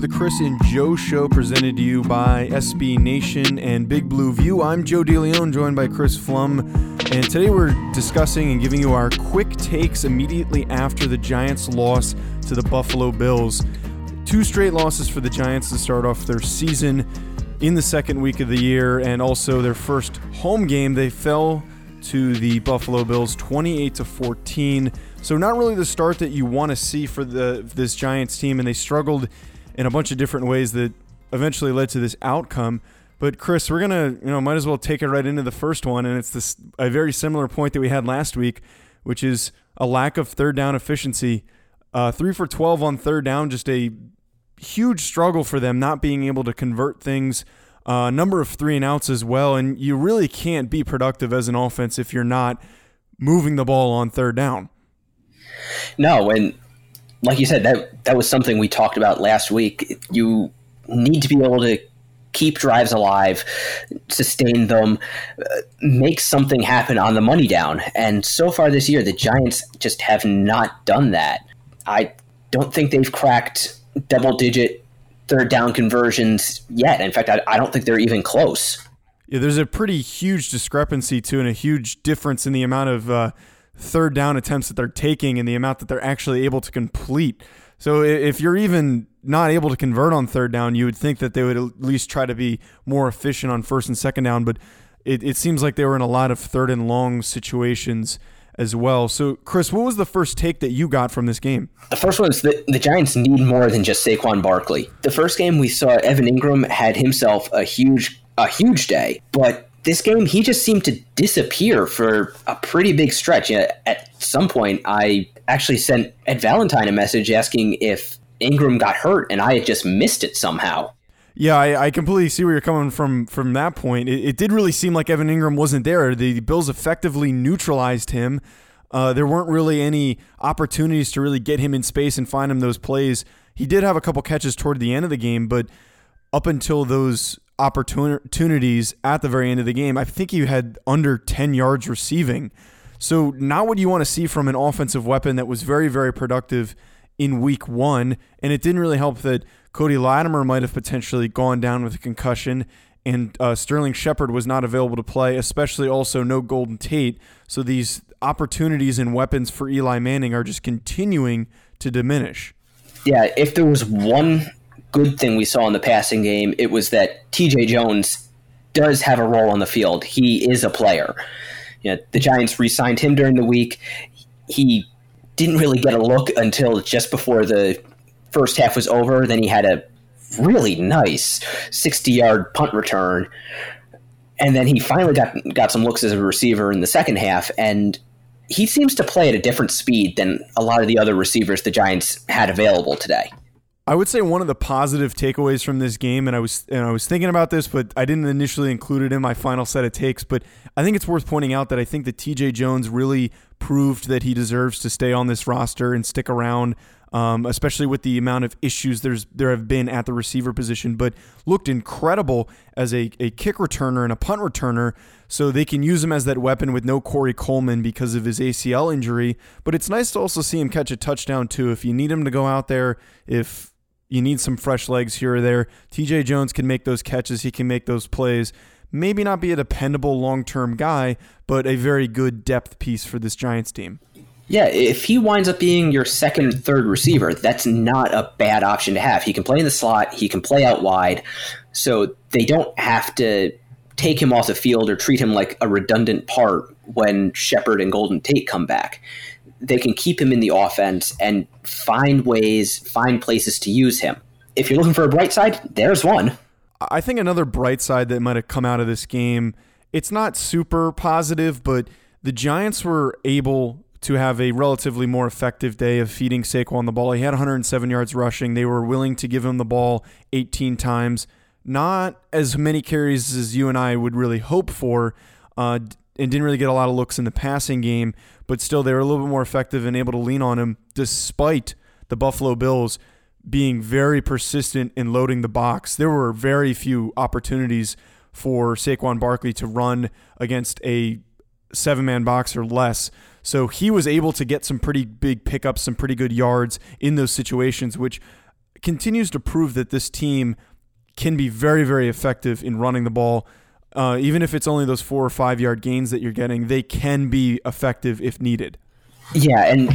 The Chris and Joe Show presented to you by SB Nation and Big Blue View. I'm Joe DeLeon, joined by Chris Pflum. And today we're discussing and giving you our quick takes immediately after the Giants' loss to the Buffalo Bills. Two straight losses for the Giants to start off their season in the second week of the year, and also their first home game. They fell to the Buffalo Bills 28 to 14. So not really the start that you want to see for the this Giants team, and they struggled in a bunch of different ways that eventually led to this outcome. But Chris, we're gonna you know might as well take it right into the first one, and it's this a very similar point that we had last week, which is a lack of third down efficiency. Uh, three for twelve on third down, just a huge struggle for them not being able to convert things. A uh, number of three and outs as well, and you really can't be productive as an offense if you're not moving the ball on third down. No, and like you said, that that was something we talked about last week. You need to be able to keep drives alive, sustain them, uh, make something happen on the money down. And so far this year, the Giants just have not done that. I don't think they've cracked double digit third down conversions yet. In fact, I, I don't think they're even close. Yeah, there's a pretty huge discrepancy too, and a huge difference in the amount of uh, third down attempts that they're taking and the amount that they're actually able to complete. So if you're even not able to convert on third down, you would think that they would at least try to be more efficient on first and second down. But it, it seems like they were in a lot of third and long situations as well. So, Chris, what was the first take that you got from this game? The first one is that the Giants need more than just Saquon Barkley. The first game we saw Evan Engram had himself a huge a huge day, but this game, he just seemed to disappear for a pretty big stretch. At some point, I actually sent Ed Valentine a message asking if Engram got hurt, and I had just missed it somehow. Yeah, I, I completely see where you're coming from from that point. It, it, did really seem like Evan Engram wasn't there. The Bills effectively neutralized him. Uh, there weren't really any opportunities to really get him in space and find him those plays. He did have a couple catches toward the end of the game, but up until those opportunities at the very end of the game. I think he had under 10 yards receiving. So, not what you want to see from an offensive weapon that was very, very productive in week one. And it didn't really help that Cody Latimer might have potentially gone down with a concussion and uh, Sterling Shepard was not available to play, especially also no Golden Tate. So, these opportunities and weapons for Eli Manning are just continuing to diminish. Yeah, if there was one good thing we saw in the passing game, it was that TJ Jones does have a role on the field. He is a player. You know, the Giants re-signed him during the week. He didn't really get a look until just before the first half was over. Then he had a really nice 60-yard punt return. And then he finally got got some looks as a receiver in the second half and he seems to play at a different speed than a lot of the other receivers the Giants had available today. I would say one of the positive takeaways from this game, and I was and I was thinking about this, but I didn't initially include it in my final set of takes. But I think it's worth pointing out that I think that T.J. Jones really proved that he deserves to stay on this roster and stick around, um, especially with the amount of issues there's there have been at the receiver position. But looked incredible as a, a kick returner and a punt returner. So they can use him as that weapon with no Corey Coleman because of his ACL injury. But it's nice to also see him catch a touchdown too. If you need him to go out there, if you need some fresh legs here or there. TJ Jones can make those catches, he can make those plays. Maybe not be a dependable long term guy, but a very good depth piece for this Giants team. Yeah, if he winds up being your second, third receiver, that's not a bad option to have. He can play in the slot, he can play out wide, so they don't have to take him off the field or treat him like a redundant part when Shepard and Golden Tate come back. They can keep him in the offense and find ways, find places to use him. If you're looking for a bright side, there's one. I think another bright side that might have come out of this game, it's not super positive, but the Giants were able to have a relatively more effective day of feeding Saquon the ball. He had 107 yards rushing. They were willing to give him the ball 18 times. Not as many carries as you and I would really hope for, uh, and didn't really get a lot of looks in the passing game, but still they were a little bit more effective and able to lean on him despite the Buffalo Bills being very persistent in loading the box. There were very few opportunities for Saquon Barkley to run against a seven man box or less. So he was able to get some pretty big pickups, some pretty good yards in those situations, which continues to prove that this team can be very, very effective in running the ball. Uh, even if it's only those four or five yard gains that you're getting, they can be effective if needed. Yeah, and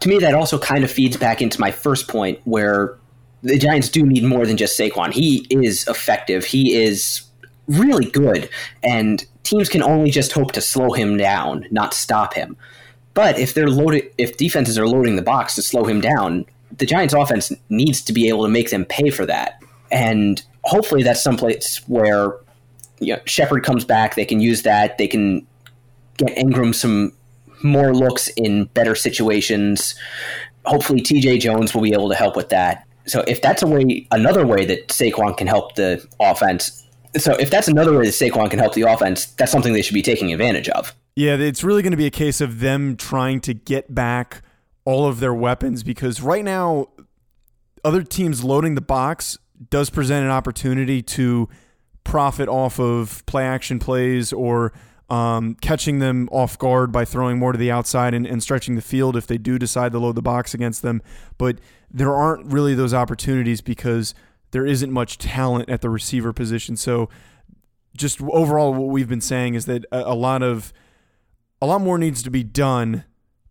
to me, that also kind of feeds back into my first point where the Giants do need more than just Saquon. He is effective. He is really good, and teams can only just hope to slow him down, not stop him. But if they're loaded, if defenses are loading the box to slow him down, the Giants' offense needs to be able to make them pay for that. And hopefully, that's someplace where you know, Shepard comes back. They can use that. They can get Engram some more looks in better situations. Hopefully, TJ Jones will be able to help with that. So, if that's a way, another way that Saquon can help the offense, so if that's another way that Saquon can help the offense, that's something they should be taking advantage of. Yeah, it's really going to be a case of them trying to get back all of their weapons because right now, other teams loading the box does present an opportunity to profit off of play action plays or um, catching them off guard by throwing more to the outside and, and stretching the field if they do decide to load the box against them. But there aren't really those opportunities because there isn't much talent at the receiver position. So just overall what we've been saying is that a, a lot of a lot more needs to be done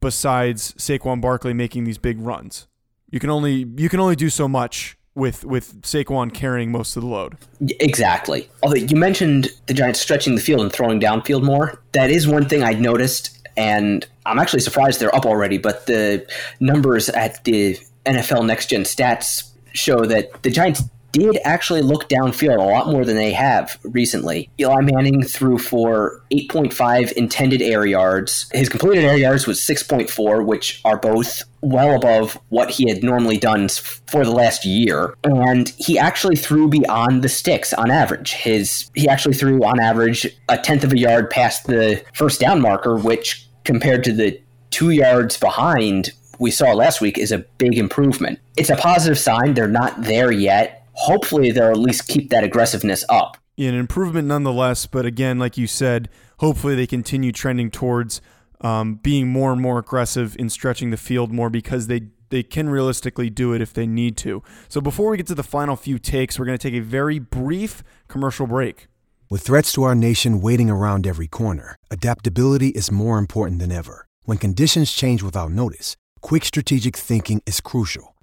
besides Saquon Barkley making these big runs. You can only you can only do so much with with Saquon carrying most of the load. Exactly. Although you mentioned the Giants stretching the field and throwing downfield more, that is one thing I noticed, and I'm actually surprised they're up already. But the numbers at the NFL Next Gen Stats show that the Giants did actually look downfield a lot more than they have recently. Eli Manning threw for 8.5 intended air yards. His completed air yards was 6.4, which are both well above what he had normally done for the last year. And he actually threw beyond the sticks on average. His he actually threw on average a tenth of a yard past the first down marker, which compared to the two yards behind we saw last week is a big improvement. It's a positive sign. They're not there yet hopefully they'll at least keep that aggressiveness up. Yeah, an improvement nonetheless, but again, like you said, hopefully they continue trending towards um, being more and more aggressive in stretching the field more because they they can realistically do it if they need to. So before we get to the final few takes, we're going to take a very brief commercial break. With threats to our nation waiting around every corner, adaptability is more important than ever. When conditions change without notice, quick strategic thinking is crucial,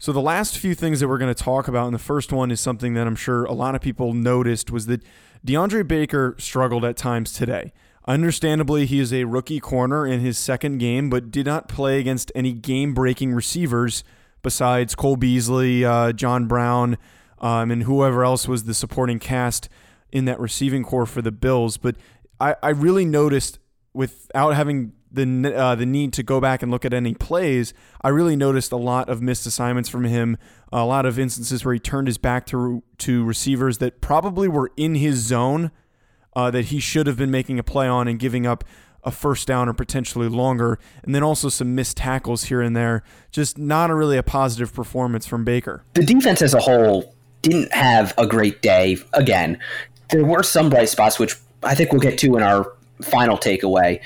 So the last few things that we're going to talk about, and the first one is something that I'm sure a lot of people noticed, was that DeAndre Baker struggled at times today. Understandably, he is a rookie corner in his second game, but did not play against any game breaking receivers besides Cole Beasley, uh, John Brown, um, and whoever else was the supporting cast in that receiving corps for the Bills. But I, I really noticed without having the uh, the need to go back and look at any plays, I really noticed a lot of missed assignments from him. A lot of instances where he turned his back to to receivers that probably were in his zone uh, that he should have been making a play on and giving up a first down or potentially longer, and then also some missed tackles here and there. Just not a really a positive performance from Baker. The defense as a whole didn't have a great day. Again, there were some bright spots, which I think we'll get to in our final takeaway.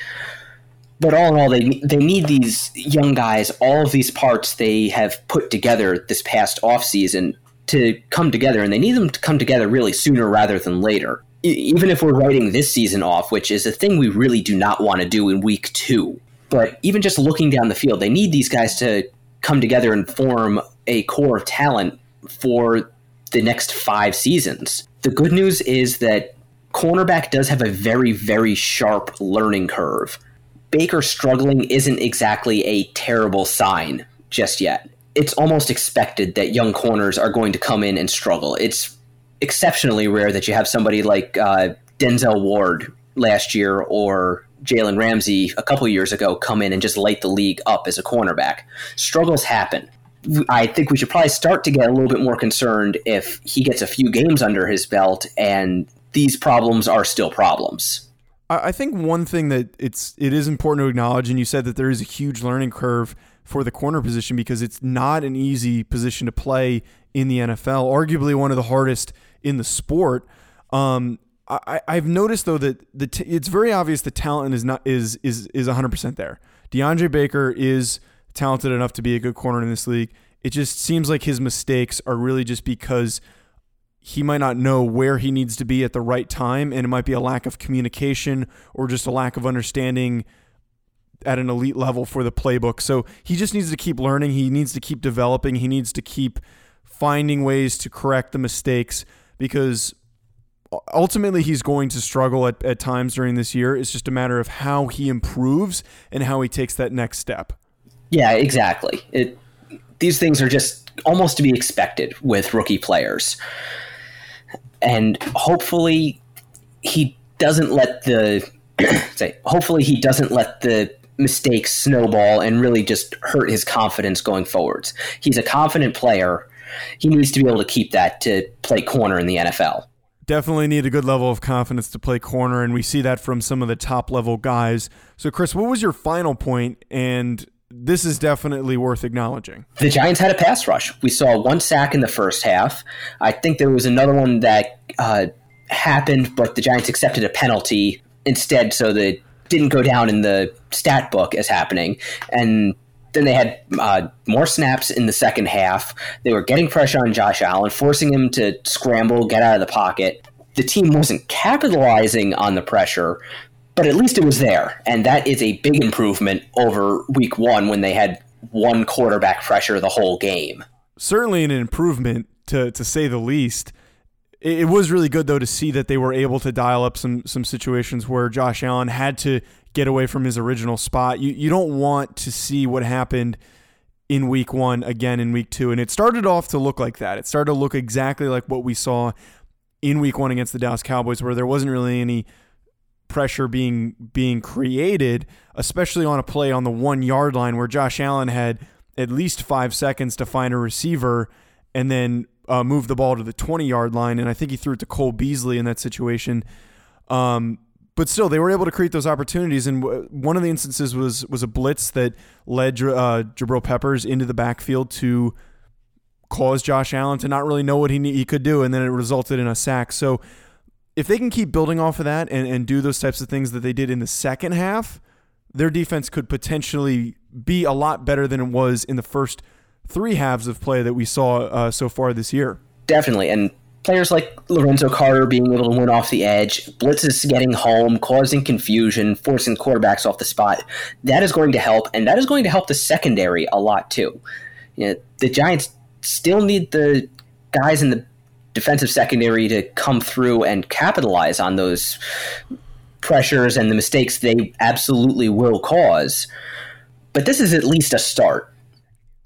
But all in all, they they need these young guys, all of these parts they have put together this past offseason to come together, and they need them to come together really sooner rather than later. even if we're writing this season off, which is a thing we really do not want to do in week two, but even just looking down the field, they need these guys to come together and form a core of talent for the next five seasons. The good news is that cornerback does have a very, very sharp learning curve. Baker struggling isn't exactly a terrible sign just yet. It's almost expected that young corners are going to come in and struggle. It's exceptionally rare that you have somebody like uh, Denzel Ward last year or Jalen Ramsey a couple years ago come in and just light the league up as a cornerback. Struggles happen. I think we should probably start to get a little bit more concerned if he gets a few games under his belt and these problems are still problems. I think one thing that it's it is important to acknowledge, and you said that there is a huge learning curve for the corner position because it's not an easy position to play in the NFL. Arguably one of the hardest in the sport. Um, I, I've noticed though that the t- it's very obvious the talent is not is is is 100 percent there. DeAndre Baker is talented enough to be a good corner in this league. It just seems like his mistakes are really just because he might not know where he needs to be at the right time, and it might be a lack of communication or just a lack of understanding at an elite level for the playbook. So he just needs to keep learning. He needs to keep developing. He needs to keep finding ways to correct the mistakes because ultimately he's going to struggle at, at times during this year. It's just a matter of how he improves and how he takes that next step. Yeah, exactly. It, these things are just almost to be expected with rookie players and hopefully he doesn't let the say hopefully he doesn't let the mistakes snowball and really just hurt his confidence going forwards. He's a confident player. He needs to be able to keep that to play corner in the NFL. Definitely need a good level of confidence to play corner, and we see that from some of the top level guys. So, Chris, what was your final point, and this is definitely worth acknowledging. The Giants had a pass rush. We saw one sack in the first half. I think there was another one that uh, happened, but the Giants accepted a penalty instead, so that didn't go down in the stat book as happening. And then they had uh, more snaps in the second half. They were getting pressure on Josh Allen, forcing him to scramble, get out of the pocket. The team wasn't capitalizing on the pressure, but at least it was there. And that is a big improvement over week one when they had one quarterback pressure the whole game. Certainly an improvement to, to say the least. It, was really good though to see that they were able to dial up some some situations where Josh Allen had to get away from his original spot. You you don't want to see what happened in week one again in week two. And it started off to look like that. It started to look exactly like what we saw in week one against the Dallas Cowboys, where there wasn't really any pressure being being created, especially on a play on the one yard line where Josh Allen had at least five seconds to find a receiver and then uh, move the ball to the 20 yard line. And I think he threw it to Cole Beasley in that situation. Um, but still, they were able to create those opportunities. And one of the instances was was a blitz that led uh, Jabril Peppers into the backfield to cause Josh Allen to not really know what he he could do, and then it resulted in a sack. So if they can keep building off of that and, and do those types of things that they did in the second half, their defense could potentially be a lot better than it was in the first three halves of play that we saw uh, so far this year. Definitely. And players like Lorenzo Carter being able to win off the edge, blitzes getting home, causing confusion, forcing quarterbacks off the spot, that is going to help. And that is going to help the secondary a lot too. You know, the Giants still need the guys in the defensive secondary to come through and capitalize on those pressures and the mistakes they absolutely will cause. But this is at least a start.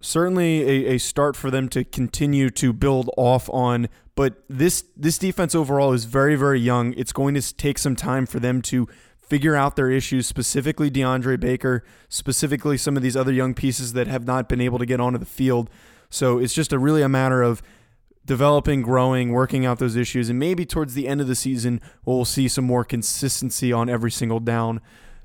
Certainly a, a start for them to continue to build off on. But this this defense overall is very, very young. It's going to take some time for them to figure out their issues, specifically DeAndre Baker, specifically some of these other young pieces that have not been able to get onto the field. So it's just a really a matter of developing, growing, working out those issues, and maybe towards the end of the season, we'll see some more consistency on every single down.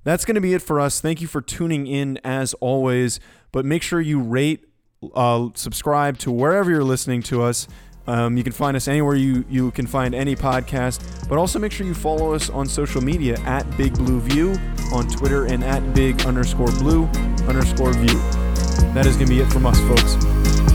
That's going to be it for us. Thank you for tuning in as always, but make sure you rate, uh, subscribe to wherever you're listening to us. Um, you can find us anywhere you, you can find any podcast, but also make sure you follow us on social media at Big Blue View on Twitter and at Big underscore Blue underscore View. That is going to be it from us, folks.